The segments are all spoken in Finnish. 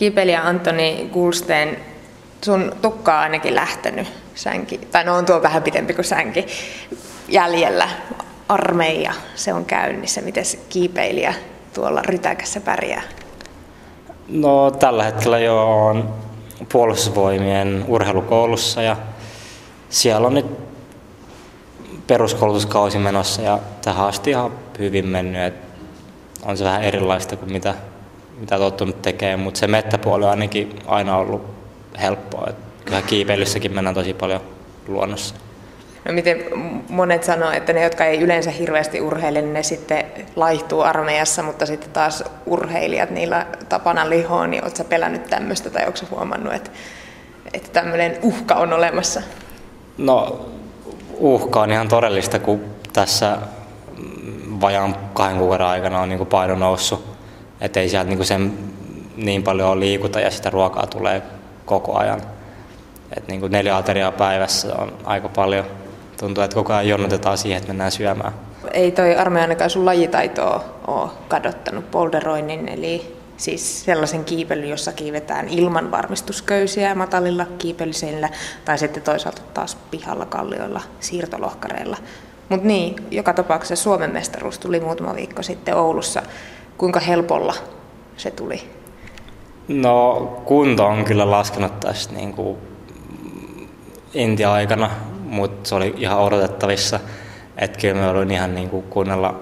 Kiipeilijä Antoni Gulsteen, sun tukka on ainakin lähtenyt sänki, tai no on tuo vähän pidempi kuin sänki, jäljellä. Armeija, se on käynnissä. Miten kiipeilijä tuolla rytäkässä pärjää? No tällä hetkellä jo on puolustusvoimien urheilukoulussa ja siellä on nyt peruskoulutuskausi menossa ja tähän asti ihan hyvin mennyt. On se vähän erilaista kuin mitä, mitä tottunut tekemään, mutta se mettäpuoli on ainakin aina ollut helppoa. Et kyllä kiipeilyssäkin mennään tosi paljon luonnossa. No miten monet sanoo, että ne, jotka ei yleensä hirveästi urheile, niin ne sitten laihtuu armeijassa, mutta sitten taas urheilijat, niillä tapana lihoon, niin oletko pelännyt tämmöistä tai onko huomannut, että, että tämmöinen uhka on olemassa? No uhka on ihan todellista, kun tässä vajaan kahden kuukauden aikana on niin paino noussut. Että ei sieltä niin sen niin paljon liikuta ja sitä ruokaa tulee koko ajan. Et niin kuin neljä ateriaa päivässä on aika paljon. Tuntuu, että koko ajan jonotetaan siihen, että mennään syömään. Ei toi armeija ainakaan sun lajitaitoa ole kadottanut polderoinnin, eli siis sellaisen kiipeilyn, jossa kiivetään ilman varmistusköysiä matalilla kiipeilyseillä tai sitten toisaalta taas pihalla kallioilla siirtolohkareilla. Mutta niin, joka tapauksessa Suomen mestaruus tuli muutama viikko sitten Oulussa. Kuinka helpolla se tuli? No kunto on kyllä laskenut tässä niin kuin Intia-aikana, mutta se oli ihan odotettavissa. Että kyllä me olin ihan niin kuin kunnolla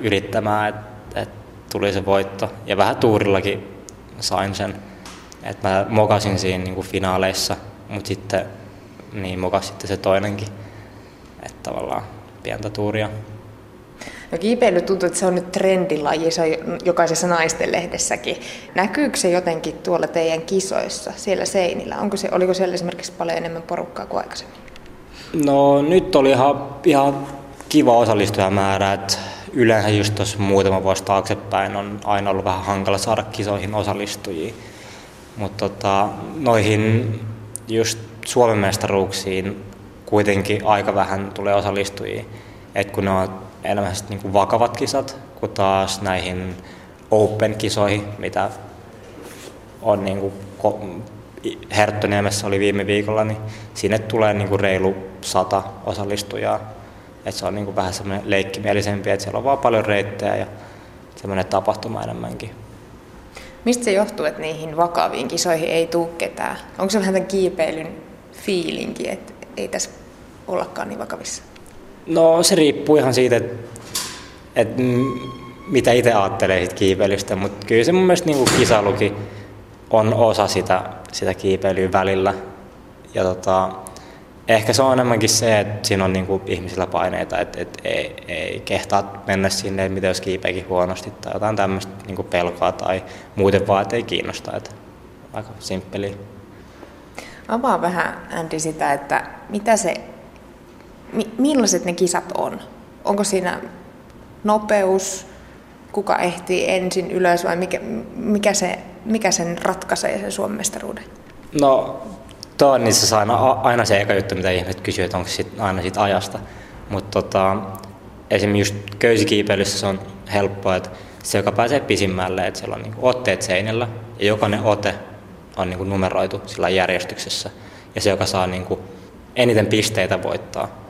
yrittämään, että et tuli se voitto. Ja vähän tuurillakin sain sen. Että mä mokasin siinä niin kuin finaaleissa, mutta sitten niin mokas sitten se toinenkin. Että tavallaan pientä tuuria. No kiipeily tuntuu, että se on nyt trendilaji, se on jokaisessa naisten lehdessäkin. Näkyykö se jotenkin tuolla teidän kisoissa, siellä seinillä? Onko se, oliko siellä esimerkiksi paljon enemmän porukkaa kuin aikaisemmin? No nyt oli ihan, ihan kiva osallistujamäärä, että yleensä just tuossa muutama vuosi taaksepäin on aina ollut vähän hankala saada kisoihin osallistujia. Mutta tota, noihin just Suomen mestaruuksiin kuitenkin aika vähän tulee osallistujia. Et kun ne on enemmän niin kuin vakavat kisat, kuin taas näihin Open-kisoihin, mitä on niin kuin Herttoniemessä oli viime viikolla, niin sinne tulee niin kuin reilu sata osallistujaa. Et se on niin kuin vähän semmoinen leikkimielisempi, että siellä on vaan paljon reittejä ja semmoinen tapahtuma enemmänkin. Mistä se johtuu, että niihin vakaviin kisoihin ei tule ketään? Onko se vähän tämän kiipeilyn fiilinki, että ei tässä ollakaan niin vakavissa? No se riippuu ihan siitä, että, että mitä itse ajattelee siitä kiipeilystä, mutta kyllä se mun mielestä niin kuin kisailukin on osa sitä, sitä kiipeilyä välillä. Ja tota, ehkä se on enemmänkin se, että siinä on niin kuin ihmisillä paineita, että, että ei, ei kehtaa mennä sinne, että mitä jos kiipeäkin huonosti tai jotain tämmöistä niin pelkoa tai muuten vaan, että ei kiinnosta. Että aika simppeliä. Avaa vähän Andy sitä, että mitä se, mi, millaiset ne kisat on? Onko siinä nopeus, kuka ehtii ensin ylös vai mikä, mikä, se, mikä sen ratkaisee sen Suomen mestaruuden? No, tuo on niissä aina, aina se eka juttu, mitä ihmiset kysyy, että onko sit aina siitä ajasta. Mutta tota, esimerkiksi just köysikiipeilyssä se on helppoa, että se, joka pääsee pisimmälle, että siellä on niin otteet seinällä ja jokainen ote on niin numeroitu sillä järjestyksessä. Ja se, joka saa niin eniten pisteitä voittaa.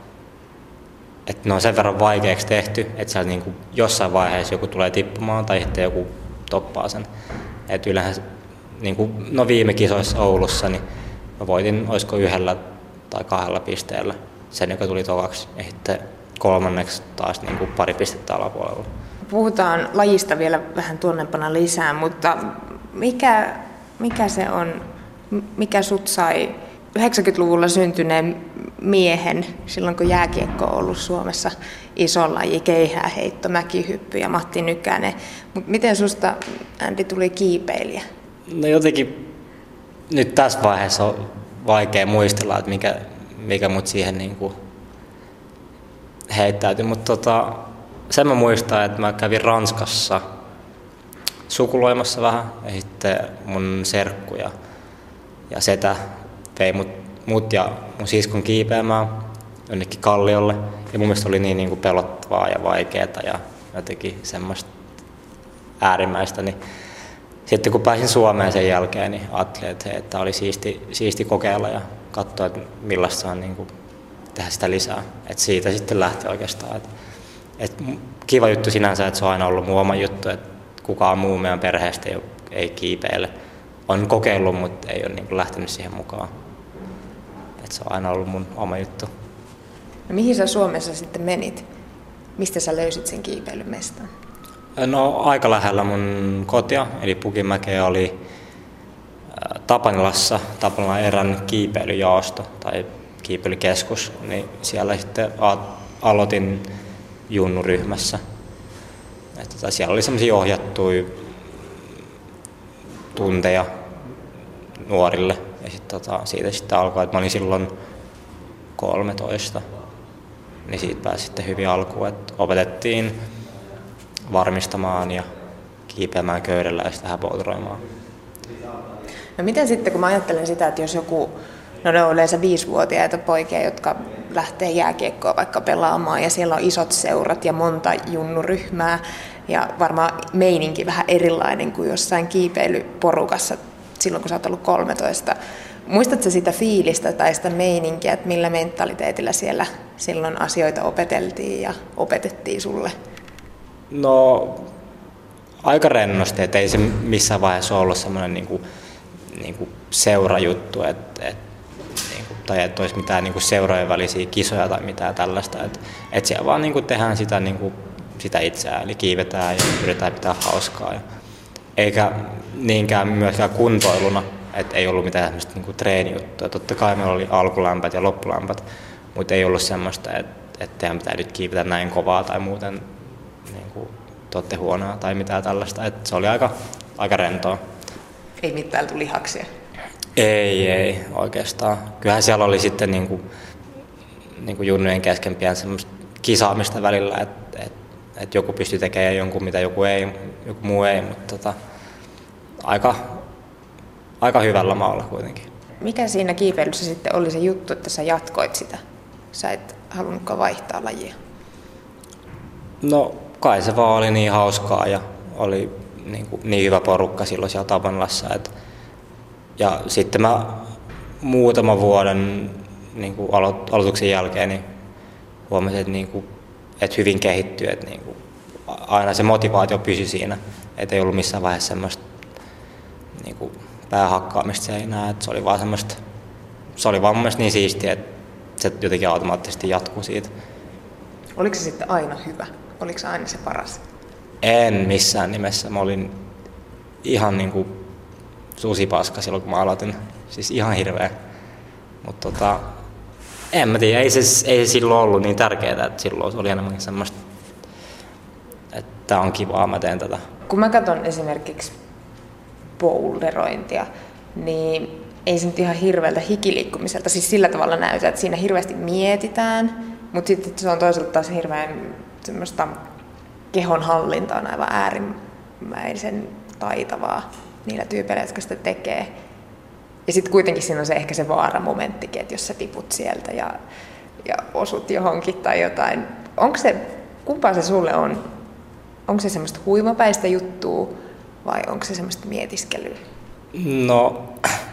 Että ne on sen verran vaikeaksi tehty, että siellä niin kuin jossain vaiheessa joku tulee tippumaan tai sitten joku toppaa sen. Et yleensä niin kuin, no viime kisoissa Oulussa, niin mä voitin, olisiko yhdellä tai kahdella pisteellä sen, joka tuli tokaksi. Ja sitten kolmanneksi taas niin kuin pari pistettä alapuolella. Puhutaan lajista vielä vähän tuonnepana lisää, mutta mikä mikä se on, mikä sut sai 90-luvulla syntyneen miehen, silloin kun jääkiekko on ollut Suomessa iso laji, keihääheitto, mäkihyppy ja Matti Nykänen. Mutta miten susta, Andy, tuli kiipeilijä? No jotenkin nyt tässä vaiheessa on vaikea muistella, että mikä, mikä mut siihen niin kuin heittäytyi. Mutta tota, sen mä muistan, että mä kävin Ranskassa – sukuloimassa vähän ja sitten mun serkku ja, ja setä vei mut, mut ja mun siskon kiipeämään jonnekin kalliolle ja mun mielestä oli niin, niin kuin pelottavaa ja vaikeaa ja jotenkin semmoista äärimmäistä, niin sitten kun pääsin Suomeen sen jälkeen, niin ajattelin, että, että oli siisti, siisti kokeilla ja katsoa, että millaista on niin kuin, tehdä sitä lisää. Et siitä sitten lähti oikeastaan. Et, et kiva juttu sinänsä, että se on aina ollut mun oma juttu, että kukaan muu meidän perheestä ei, ei kiipeile. On kokeillut, mutta ei ole niin kuin lähtenyt siihen mukaan. Et se on aina ollut mun oma juttu. No mihin sä Suomessa sitten menit? Mistä sä löysit sen kiipeilymestan? No aika lähellä mun kotia, eli Pukimäkeä oli Tapanilassa, Tapanilan erän kiipeilyjaosto tai kiipeilykeskus, niin siellä sitten aloitin junnuryhmässä. Että siellä oli semmoisia ohjattuja tunteja nuorille. Ja sit, tota, siitä sitten alkoi, että mä olin silloin 13. Niin siitä pääsi sitten hyvin alkuun, että opetettiin varmistamaan ja kiipeämään köydellä ja sitä poltoroimaan. No miten sitten, kun mä ajattelen sitä, että jos joku, no ne on yleensä viisivuotiaita poikia, jotka lähtee jääkiekkoa vaikka pelaamaan ja siellä on isot seurat ja monta junnuryhmää ja varmaan meininki vähän erilainen kuin jossain kiipeilyporukassa silloin, kun sä oot ollut 13. Muistatko sitä fiilistä tai sitä meininkiä, että millä mentaliteetillä siellä silloin asioita opeteltiin ja opetettiin sulle? No aika rennosti, että ei se missään vaiheessa ollut semmoinen niin kuin, niin kuin seurajuttu, että, että niin kuin, tai että olisi mitään niin kuin seurojen välisiä kisoja tai mitään tällaista. Että, että siellä vaan niin kuin tehdään sitä, niin kuin, sitä itseään, eli kiivetään ja yritetään pitää hauskaa. Ja, eikä niinkään myöskään kuntoiluna, että ei ollut mitään semmoista niin kuin treenijuttua. Totta kai meillä oli alkulämpät ja loppulämpät, mutta ei ollut semmoista, että, että teidän pitää nyt kiivetä näin kovaa tai muuten niin kuin, te huonoa tai mitään tällaista. Et se oli aika, aika rentoa. Ei mitään lihaksia? Ei, ei oikeastaan. Kyllähän siellä oli sitten niin kuin, niin kuin junnujen kesken pian semmoista kisaamista välillä, että et, et joku pystyi tekemään jonkun, mitä joku, ei, joku muu ei, mutta tota, aika, aika hyvällä maalla kuitenkin. Mikä siinä kiipeilyssä sitten oli se juttu, että sä jatkoit sitä? Sä et halunnutko vaihtaa lajia? No kai se vaan oli niin hauskaa ja oli niin, kuin, niin hyvä porukka silloin siellä Tapanlassa. Et, ja sitten mä muutaman vuoden niin kuin alo- aloituksen jälkeen niin huomasin, että, niin kuin, että hyvin kehittyy, että niin kuin, aina se motivaatio pysyi siinä, että ei ollut missään vaiheessa semmoista niin kuin, päähakkaamista seinää, että se oli vaan semmoista, se oli vaan mun niin siistiä, että se jotenkin automaattisesti jatkuu siitä. Oliko se sitten aina hyvä? Oliko se aina se paras? En missään nimessä. Mä olin ihan niin kuin susipaska silloin, kun mä aloitin. Siis ihan hirveä. Mutta tota, en mä tiedä, ei se, ei se silloin ollut niin tärkeää, että silloin se oli enemmänkin semmoista, että on kivaa, mä teen tätä. Kun mä katson esimerkiksi boulderointia, niin ei se nyt ihan hirveältä hikiliikkumiselta siis sillä tavalla näytä, että siinä hirveästi mietitään, mutta sitten se on toisaalta taas hirveän semmoista kehon aivan äärimmäisen taitavaa niillä tyypeillä, jotka sitä tekee. Ja sitten kuitenkin siinä on se ehkä se vaaramomenttikin, että jos sä tiput sieltä ja, ja osut johonkin tai jotain. Onko se, kumpaa se sulle on? Onko se semmoista huimapäistä juttua vai onko se semmoista mietiskelyä? No,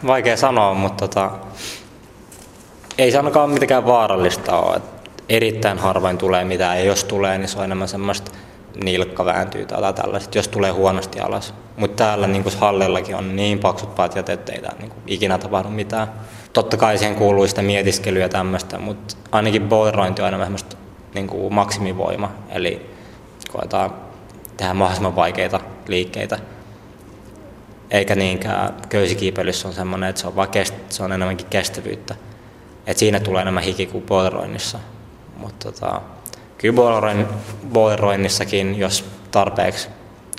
vaikea sanoa, mutta tota, ei se ainakaan mitenkään vaarallista ole. Erittäin harvoin tulee mitään, ja jos tulee, niin se on enemmän semmoista nilkka vääntyy tai tällaiset, jos tulee huonosti alas. Mutta täällä niin hallillakin on niin paksut patjat, että ei täällä niin ikinä tapahdu mitään. Totta kai siihen kuuluu sitä mietiskelyä ja tämmöistä, mutta ainakin boilerointi on enemmän semmoista niin maksimivoima, eli koetaan tehdä mahdollisimman vaikeita liikkeitä. Eikä niinkään köysikiipeilyssä on semmoinen, että se on, kest- se on enemmänkin kestävyyttä. Et siinä tulee enemmän hiki kuin boileroinnissa. Mutta tota, kyllä boileroinnissakin, jos tarpeeksi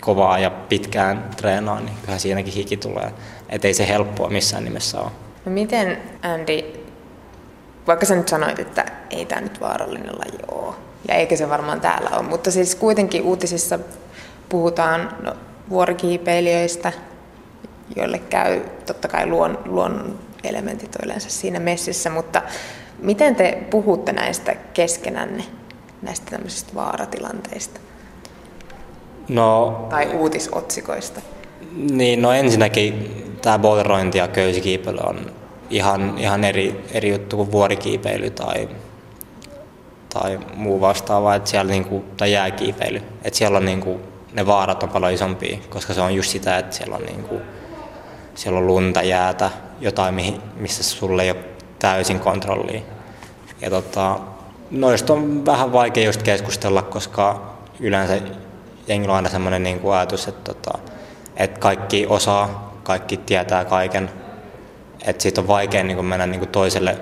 kovaa ja pitkään treenaa, niin kyllä siinäkin hiki tulee. Et ei se helppoa missään nimessä ole. No miten Andy, vaikka sä nyt sanoit, että ei tämä nyt vaarallinen laji ole, ja eikä se varmaan täällä ole, mutta siis kuitenkin uutisissa puhutaan no, vuorikiipeilijöistä, joille käy totta kai luon, luonnon elementit on yleensä siinä messissä, mutta miten te puhutte näistä keskenänne, näistä tämmöisistä vaaratilanteista? No, tai uutisotsikoista? Niin, no ensinnäkin tämä boulderointi ja köysikiipeily on ihan, ihan eri, eri juttu kuin vuorikiipeily tai, tai muu vastaava, että siellä niinku, tai jääkiipeily. Että siellä on niinku, ne vaarat on paljon isompia, koska se on just sitä, että siellä on, niinku, siellä on lunta, jäätä, jotain, missä sulle ei ole täysin kontrollia. Ja tota, noista on vähän vaikea just keskustella, koska yleensä jengillä on aina semmoinen niin kuin ajatus, että, tota, että kaikki osaa, kaikki tietää kaiken. Että siitä on vaikea niin kuin mennä niin kuin toiselle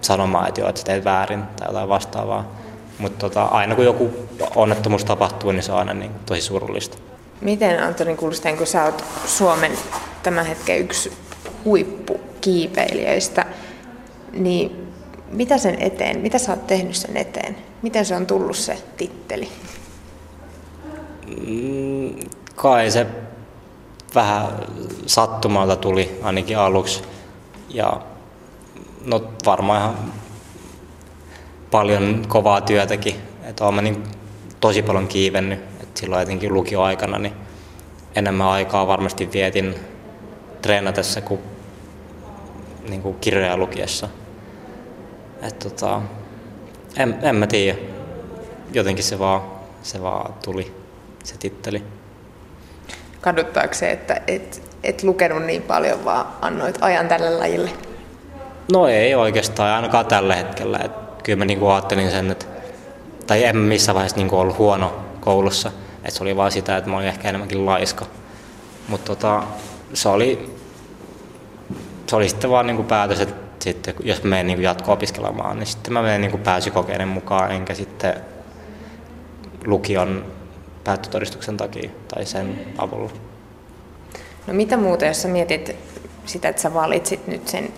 sanomaan, että joo, että teet väärin tai jotain vastaavaa. Mutta tota, aina kun joku onnettomuus tapahtuu, niin se on aina niin tosi surullista. Miten Antoni Kulsten, kun sä oot Suomen tämän hetken yksi huippukiipeilijöistä, niin mitä sen eteen, mitä sä oot tehnyt sen eteen? Miten se on tullut se titteli? Mm, kai se vähän sattumalta tuli ainakin aluksi. Ja no varmaan ihan paljon kovaa työtäkin. Että olen niin tosi paljon kiivennyt. Et silloin etenkin lukioaikana niin enemmän aikaa varmasti vietin treenatessa kuin, niin kuin kirjoja lukiessa. Et tota, en, en mä tiedä. Jotenkin se vaan, se vaan tuli, se titteli. Kaduttaako se, että et, et lukenut niin paljon, vaan annoit ajan tälle lajille? No ei oikeastaan, ainakaan tällä hetkellä. Et kyllä mä niinku ajattelin sen, että tai en missään vaiheessa niinku ollut huono koulussa. Et se oli vaan sitä, että mä olin ehkä enemmänkin laiska. Mutta tota, se oli, se oli sitten vaan niinku päätös, että sitten jos mä menen niin jatko-opiskelemaan, niin sitten mä menen niin pääsykokeiden mukaan, enkä sitten lukion päättötodistuksen takia tai sen avulla. No mitä muuta, jos sä mietit sitä, että sä valitsit nyt sen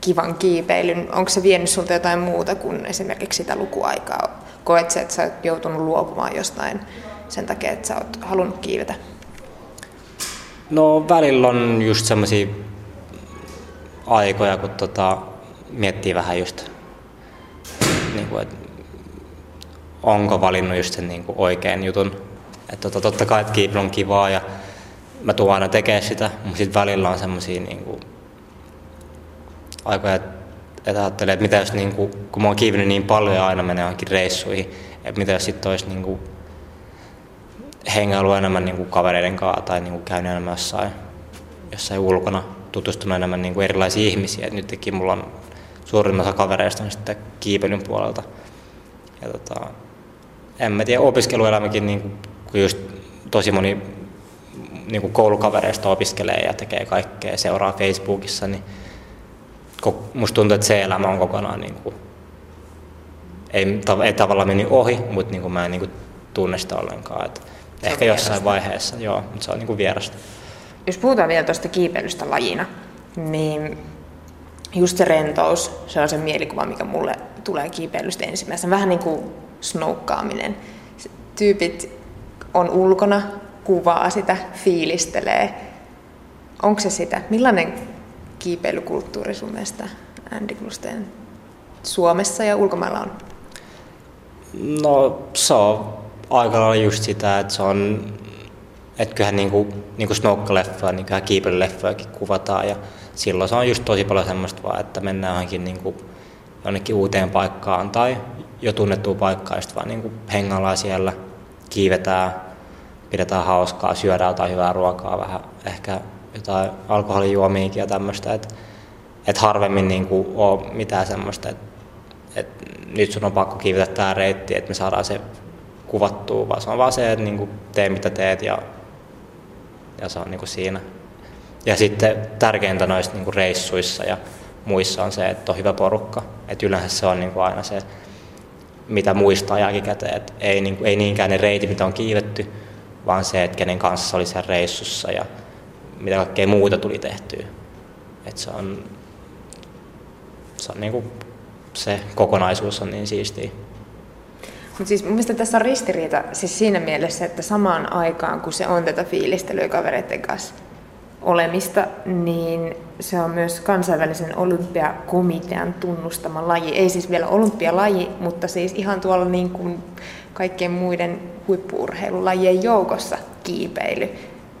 kivan kiipeilyn, onko se vienyt sulta jotain muuta kuin esimerkiksi sitä lukuaikaa? Koet sä, että sä oot joutunut luopumaan jostain sen takia, että sä oot halunnut kiivetä? No välillä on just semmoisia aikoja, kun tota, miettii vähän just, niin kuin, että onko valinnut just sen niin kuin oikean jutun. Että tota, totta kai, että on kivaa ja mä tuun aina tekemään sitä, mutta sitten välillä on semmoisia niin kuin, aikoja, että ajattelee, että mitä jos, niin kuin, kun mä oon kiivennyt niin paljon ja aina menee johonkin reissuihin, että mitä jos sitten olisi niin kuin, hengailu enemmän niin kuin kavereiden kanssa tai niin kuin käynyt enemmän jossain, jossain ulkona tutustunut enemmän niin kuin erilaisiin ihmisiin. Et nytkin mulla on suurin osa kavereista on sitten kiipelyn puolelta. Ja tota, en mä tiedä, opiskeluelämäkin, niin kuin, kun just tosi moni niin kuin koulukavereista opiskelee ja tekee kaikkea, seuraa Facebookissa, niin musta tuntuu, että se elämä on kokonaan niin kuin, ei, ei tavallaan meni ohi, mutta niin kuin mä en niin kuin tunne sitä ollenkaan. Että ehkä jossain vierasta. vaiheessa, joo, mutta se on niin kuin vierasta. Jos puhutaan vielä tuosta kiipeilystä lajina, niin just se rentous, se on se mielikuva, mikä mulle tulee kiipeilystä ensimmäisenä. Vähän niin kuin snoukkaaminen. Tyypit on ulkona, kuvaa sitä, fiilistelee. Onko se sitä? Millainen kiipeilykulttuuri sun mielestä Andy Glusteen Suomessa ja ulkomailla on? No se on aika lailla just sitä, että se on että kyllähän niinku, niinku snokkaleffoja, niin kyllähän kiipeilyleffojakin kuvataan. Ja silloin se on just tosi paljon semmoista vaan, että mennään johonkin niinku jonnekin uuteen paikkaan tai jo tunnettuun paikkaan, sitten vaan niinku hengaillaan siellä, kiivetään, pidetään hauskaa, syödään jotain hyvää ruokaa, vähän ehkä jotain alkoholijuomiinkin ja tämmöistä, että et harvemmin niinku ole mitään semmoista, että et nyt sun on pakko kiivetä tämä reitti, että me saadaan se kuvattua, vaan se on vaan se, että niinku tee mitä teet ja ja se on niin kuin siinä. Ja sitten tärkeintä noissa niin kuin reissuissa ja muissa on se, että on hyvä porukka. Et yleensä se on niin kuin aina se, mitä muistaa jälkikäteen. Et ei, niin kuin, ei niinkään ne reitit, mitä on kiivetty, vaan se, että kenen kanssa oli siellä reissussa ja mitä kaikkea muuta tuli tehtyä. Et se on, se, on niin kuin, se kokonaisuus on niin siistiä. Mutta siis mun mielestä tässä on ristiriita siis siinä mielessä, että samaan aikaan kun se on tätä fiilistelyä kavereiden kanssa olemista, niin se on myös kansainvälisen olympiakomitean tunnustama laji. Ei siis vielä olympialaji, mutta siis ihan tuolla niin kuin kaikkien muiden huippuurheilulajien joukossa kiipeily.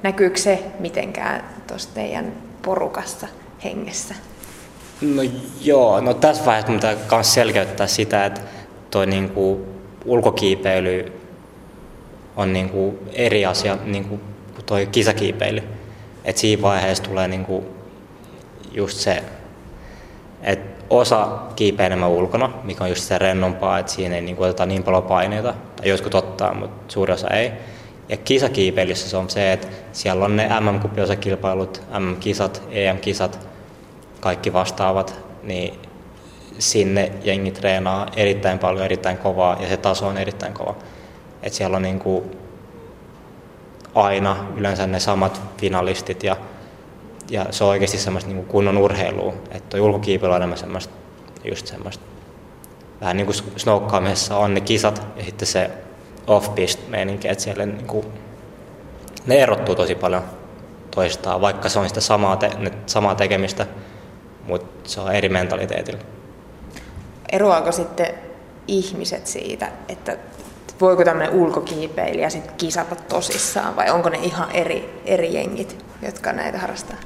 näkyykö se mitenkään tuossa teidän porukassa hengessä? No joo, no tässä vaiheessa pitää myös selkeyttää sitä, että tuo niinku ulkokiipeily on niinku eri asia niinku kuin tuo kisakiipeily. Et siinä vaiheessa tulee niinku just se, että osa kiipeää enemmän ulkona, mikä on just se rennompaa, että siinä ei niinku oteta niin paljon paineita, tai joskus ottaa, mutta suuri osa ei. Ja kisakiipeilyssä se on se, että siellä on ne MM-kupiosakilpailut, MM-kisat, EM-kisat, kaikki vastaavat, niin sinne jengi treenaa erittäin paljon, erittäin kovaa ja se taso on erittäin kova. Et siellä on niin kuin aina yleensä ne samat finalistit ja, ja se on oikeasti semmoista niin kuin kunnon urheilua. Että tuo on enemmän semmoista, just semmoista vähän niin kuin snoukkaamisessa on ne kisat ja sitten se off-pist meininki, että siellä niin kuin, ne erottuu tosi paljon toistaan, vaikka se on sitä samaa, te, samaa tekemistä, mutta se on eri mentaliteetillä. Eroaako sitten ihmiset siitä, että voiko tämmöinen ulkokiipeilijä sitten kisata tosissaan vai onko ne ihan eri, eri jengit, jotka näitä harrastaa?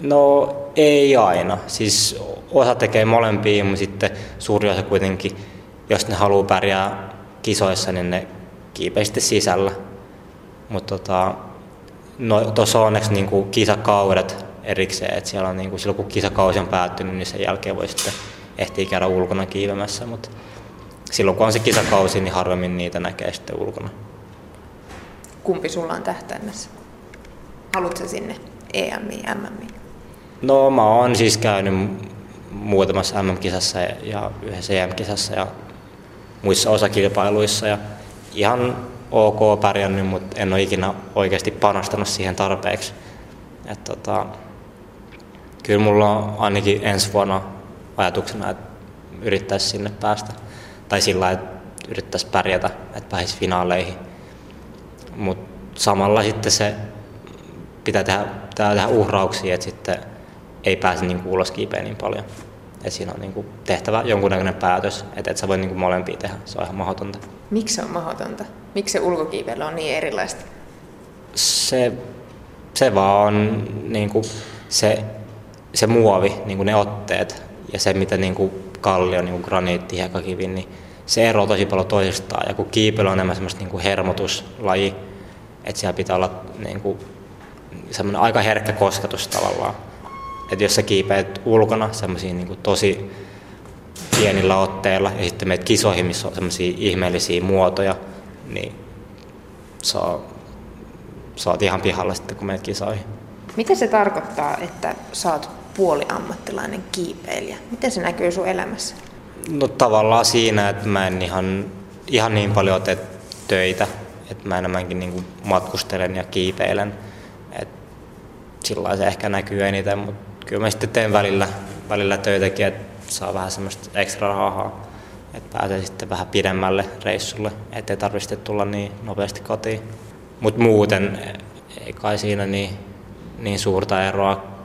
No ei aina. Siis osa tekee molempia, mutta sitten suuri osa kuitenkin, jos ne haluaa pärjää kisoissa, niin ne kiipee sitten sisällä. Mutta tota, no, tuossa on onneksi niin kuin kisakaudet erikseen, että siellä on niin kuin, silloin kun kisakausi on päättynyt, niin sen jälkeen voi sitten ehtiä käydä ulkona kiivemässä, mutta silloin kun on se kisakausi, niin harvemmin niitä näkee sitten ulkona. Kumpi sulla on tähtäimessä? Haluatko sinne EMI, MMI? No mä oon siis käynyt muutamassa MM-kisassa ja yhdessä EM-kisassa ja muissa osakilpailuissa ja ihan ok pärjännyt, mutta en ole ikinä oikeasti panostanut siihen tarpeeksi. Et tota, kyllä mulla on ainakin ensi vuonna ajatuksena, että yrittäisi sinne päästä. Tai sillä että yrittäisi pärjätä, että pääsisi finaaleihin. Mutta samalla sitten se pitää tehdä, pitää tehdä uhrauksia, että sitten ei pääse niin ulos kiipeen niin paljon. Et siinä on niin kuin tehtävä jonkunnäköinen päätös, että et sä voi niin kuin molempia tehdä. Se on ihan mahdotonta. Miksi se on mahdotonta? Miksi se ulkokiipeily on niin erilaista? Se, se vaan on niin kuin se, se muovi, niin kuin ne otteet ja se, mitä niin kuin kallio, niin kuin graniitti, hiekakivi, niin se eroaa tosi paljon toisistaan. Ja kun kiipeily on enemmän semmoista niin kuin hermotuslaji, että siellä pitää olla niin kuin, semmoinen aika herkkä kosketus tavallaan että jos sä kiipeät ulkona semmoisiin niin tosi pienillä otteilla ja sitten meet kisoihin, missä on semmoisia ihmeellisiä muotoja, niin saa, saat ihan pihalla sitten, kun meet kisoihin. Mitä se tarkoittaa, että saat puoliammattilainen kiipeilijä? Miten se näkyy sun elämässä? No tavallaan siinä, että mä en ihan, ihan niin paljon tee töitä, että mä enemmänkin niin matkustelen ja kiipeilen. Et sillä se ehkä näkyy eniten, mutta kyllä mä sitten teen välillä, välillä töitäkin, että saa vähän semmoista ekstra rahaa, että pääsee sitten vähän pidemmälle reissulle, ettei tarvitse tulla niin nopeasti kotiin. Mutta muuten ei kai siinä niin, niin suurta eroa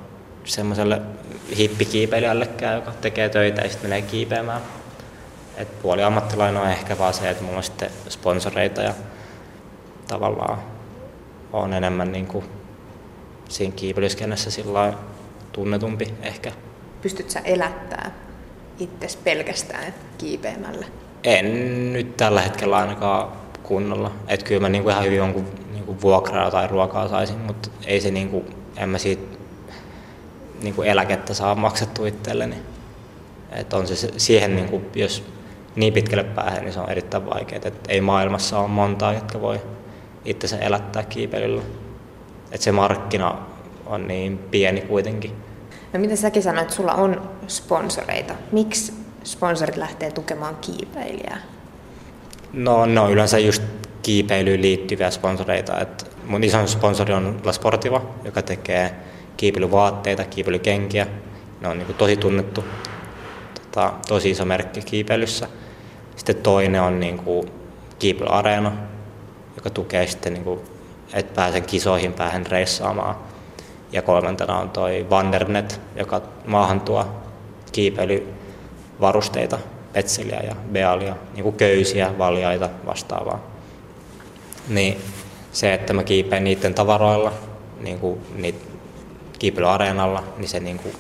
semmoiselle hippikiipeilijällekään, joka tekee töitä ja sitten menee kiipeämään. Et puoli ammattilainen on ehkä vaan se, että mulla on sitten sponsoreita ja tavallaan on enemmän niin kuin siinä kiipeilyskennessä sillä tunnetumpi ehkä. Pystyt sä elättää itse pelkästään kiipeämällä? En nyt tällä hetkellä ainakaan kunnolla. Et kyllä mä niinku ihan hyvin jonkun niinku vuokraa tai ruokaa saisin, mutta ei se niinku, en mä siitä niinku eläkettä saa maksettua itselleni. Et on se siihen, niinku, jos niin pitkälle pääsee, niin se on erittäin vaikeaa. Et ei maailmassa ole montaa, jotka voi itsensä elättää kiipeilyllä. Et se markkina on niin pieni kuitenkin. No miten säkin sanoit, että sulla on sponsoreita. Miksi sponsorit lähtee tukemaan kiipeilijää? No ne on yleensä just kiipeilyyn liittyviä sponsoreita. Et mun iso sponsori on La Sportiva, joka tekee kiipeilyvaatteita, kiipeilykenkiä. Ne on niin tosi tunnettu, tota, tosi iso merkki kiipeilyssä. Sitten toinen on niin kuin kiipeilyareena, joka tukee sitten, niin kuin, että pääsen kisoihin, pääsen reissaamaan ja kolmantena on toi Wandernet, joka maahan tuo kiipeilyvarusteita, petseliä ja bealia, niin kuin köysiä, valjaita vastaavaa. Niin se, että mä kiipeen niiden tavaroilla, niin kuin niitä kiipeilyareenalla, niin se niin kuin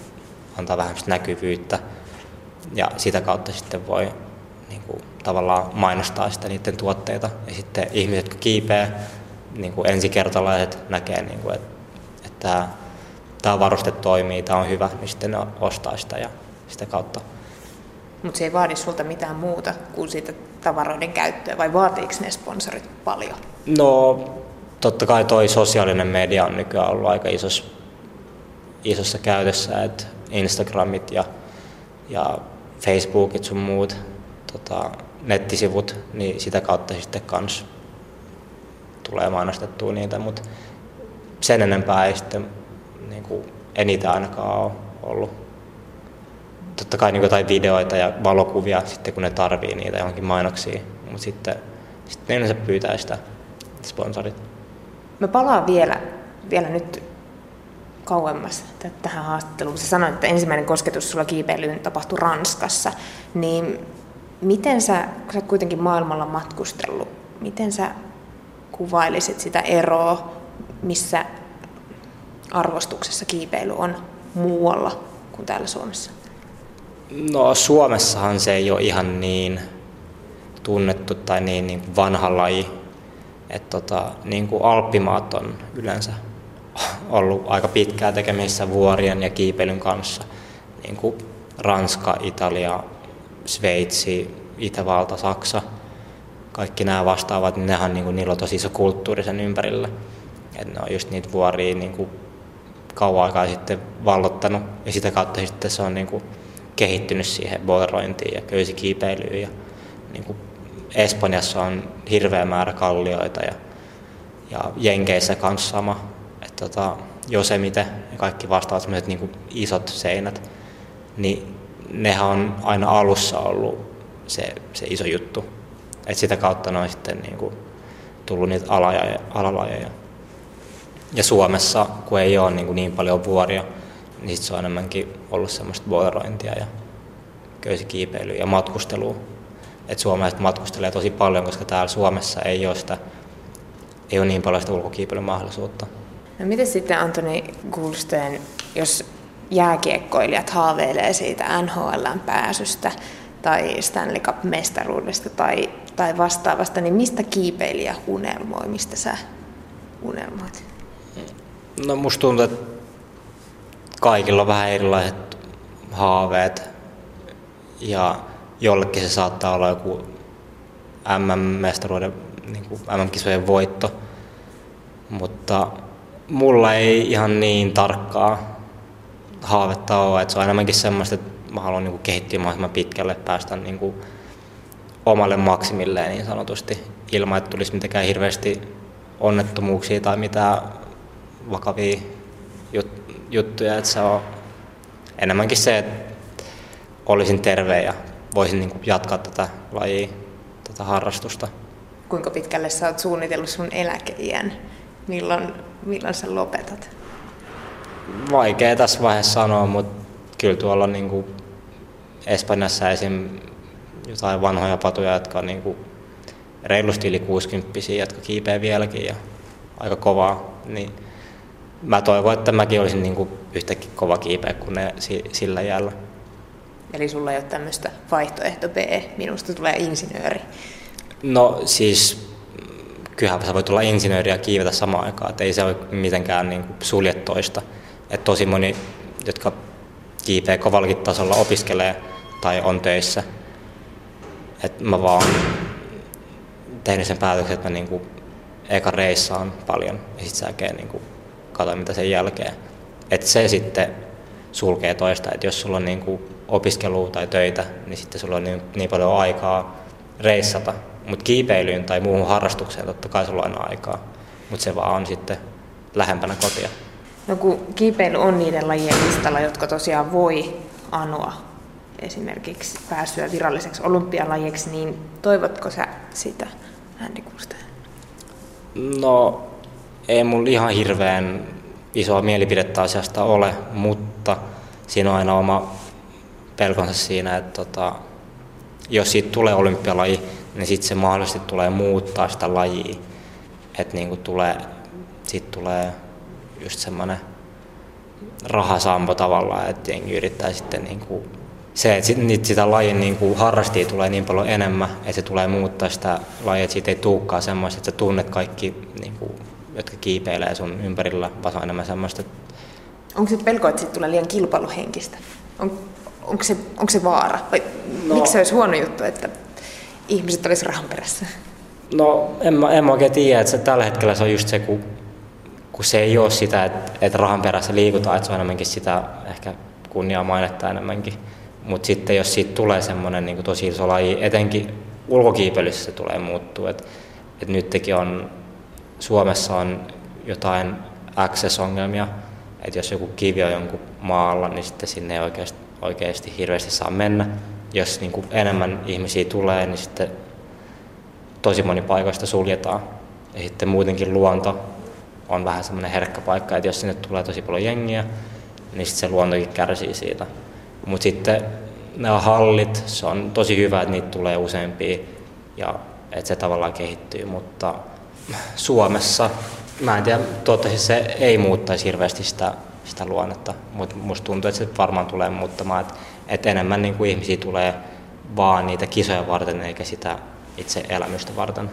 antaa vähän näkyvyyttä ja sitä kautta sitten voi niin kuin, tavallaan mainostaa sitä niiden tuotteita. Ja sitten ihmiset, jotka kiipee, niin kuin ensikertalaiset näkee, niin kuin, että, että tämä varuste toimii, tämä on hyvä, niin sitten ne ostaa sitä ja sitä kautta. Mutta se ei vaadi sulta mitään muuta kuin siitä tavaroiden käyttöä, vai vaatiiko ne sponsorit paljon? No, totta kai toi sosiaalinen media on nykyään ollut aika isossa, isossa käytössä, että Instagramit ja, ja Facebookit sun muut tota, nettisivut, niin sitä kautta sitten kans tulee mainostettua niitä, mutta sen enempää ei sitten niin kuin eniten ainakaan ole ollut. Totta kai niin jotain videoita ja valokuvia sitten kun ne tarvii niitä johonkin mainoksiin, mutta sitten, sitten ne yleensä pyytää sitä sponsorit. Mä palaan vielä, vielä nyt kauemmas tähän haastatteluun. Sä sanoit, että ensimmäinen kosketus sulla kiipeilyyn tapahtui Ranskassa. Niin miten sä, kun sä kuitenkin maailmalla matkustellut, miten sä kuvailisit sitä eroa, missä arvostuksessa kiipeily on muualla kuin täällä Suomessa? No Suomessahan se ei ole ihan niin tunnettu tai niin, niin vanha laji. Että tota, niin kuin Alppimaat on yleensä ollut aika pitkää tekemisissä vuorien ja kiipeilyn kanssa. Niin kuin Ranska, Italia, Sveitsi, Itävalta, Saksa, kaikki nämä vastaavat, niin nehän niin kuin, niillä on tosi iso kulttuuri sen ympärillä. Et ne on just niitä vuoria niin kuin kauan aikaa sitten vallottanut ja sitä kautta sitten se on niin kuin kehittynyt siihen bolerointiin ja köysikiipeilyyn. Ja niin kuin Espanjassa on hirveä määrä kallioita ja, ja Jenkeissä kanssa sama. Tota, Josemite ja kaikki vastaavat sellaiset niin isot seinät, niin nehän on aina alussa ollut se, se iso juttu. Et sitä kautta ne on sitten niin kuin tullut niitä alaja, alalajeja. Ja Suomessa, kun ei ole niin, kuin niin paljon vuoria, niin sit se on enemmänkin ollut semmoista boilerointia ja köysikiipeilyä ja matkustelua. Et suomalaiset matkustelee tosi paljon, koska täällä Suomessa ei ole, sitä, ei ole niin paljon sitä ulkokiipeilyn mahdollisuutta. No miten sitten Antoni Gulsteen, jos jääkiekkoilijat haaveilee siitä NHLn pääsystä tai Stanley Cup-mestaruudesta tai, tai vastaavasta, niin mistä kiipeilijä unelmoi, mistä sä unelmoit? No musta tuntuu, että kaikilla on vähän erilaiset haaveet ja jollekin se saattaa olla joku MM-mestaruuden, niin MM-kisojen voitto, mutta mulla ei ihan niin tarkkaa haavetta ole, että se on enemmänkin semmoista, että mä haluan niin kehittyä mahdollisimman pitkälle, päästä niin kuin omalle maksimilleen niin sanotusti, ilman että tulisi mitenkään hirveästi onnettomuuksia tai mitään vakavia jut- juttuja, että se on enemmänkin se, että olisin terve ja voisin niin kuin jatkaa tätä lajia, tätä harrastusta. Kuinka pitkälle sä oot suunnitellut sun eläkeiän? Milloin, milloin sä lopetat? Vaikea tässä vaiheessa sanoa, mutta kyllä tuolla niin kuin Espanjassa esim. jotain vanhoja patuja, jotka on niin kuin reilusti yli 60 jotka kiipeää vieläkin ja aika kovaa, niin mä toivon, että mäkin olisin niin kuin yhtäkkiä kova kiipeä kuin ne sillä jäällä. Eli sulla ei ole tämmöistä vaihtoehto B, minusta tulee insinööri. No siis kyllähän sä voit olla insinööri ja kiivetä samaan aikaan, että ei se ole mitenkään niin kuin sulje toista. Et tosi moni, jotka kiipeä kovallakin tasolla, opiskelee tai on töissä. Et mä vaan tehnyt sen päätöksen, että mä niin kuin eka reissaan paljon ja sitten säkeen niin katsoin mitä sen jälkeen. Että se sitten sulkee toista, että jos sulla on niin kuin opiskelua tai töitä, niin sitten sulla on niin, niin paljon aikaa reissata. Mutta kiipeilyyn tai muuhun harrastukseen totta kai sulla on aikaa, mutta se vaan on sitten lähempänä kotia. No kun kiipeily on niiden lajien listalla, jotka tosiaan voi anoa esimerkiksi pääsyä viralliseksi olympialajiksi, niin toivotko sä sitä, Andy Kusten? No, ei mulla ihan hirveän isoa mielipidettä asiasta ole, mutta siinä on aina oma pelkonsa siinä, että tota, jos siitä tulee olympialaji, niin sitten se mahdollisesti tulee muuttaa sitä lajia. että niin tulee, siitä tulee just semmoinen rahasampo tavallaan, että jengi yrittää sitten niin kuin se, että sit, sitä lajin niin kuin harrastia tulee niin paljon enemmän, että se tulee muuttaa sitä lajia, että siitä ei tuukkaa semmoista, että sä tunnet kaikki, niin kuin, jotka kiipeilee sun ympärillä, vaan on enemmän semmoista. Onko se pelko, että siitä tulee liian kilpailuhenkistä? On, onko, se, onko se vaara? Vai no, miksi se olisi huono juttu, että ihmiset olisivat rahan perässä? No en mä, en mä oikein tiedä, että se, tällä hetkellä se on just se, kun, kun se ei ole sitä, että, että rahan perässä liikutaan, että se on enemmänkin sitä ehkä kunniaa mainetta enemmänkin. Mutta sitten jos siitä tulee semmoinen niin tosi iso laji, etenkin ulkokiipeilyssä se tulee muuttua. Et, et nytkin on, Suomessa on jotain access-ongelmia, että jos joku kivi on jonkun maalla, niin sitten sinne ei oikeasti, oikeasti hirveästi saa mennä. Jos niin kuin enemmän ihmisiä tulee, niin sitten tosi moni paikoista suljetaan. Ja sitten muutenkin luonto on vähän semmoinen herkkä paikka, että jos sinne tulee tosi paljon jengiä, niin sitten se luontokin kärsii siitä. Mutta sitten nämä hallit, se on tosi hyvä, että niitä tulee useampia ja että se tavallaan kehittyy, mutta Suomessa, mä en tiedä, toivottavasti se ei muuttaisi hirveästi sitä, sitä luonnetta, mutta musta tuntuu, että se varmaan tulee muuttamaan, että, että enemmän niin kuin ihmisiä tulee vaan niitä kisoja varten eikä sitä itse elämystä varten.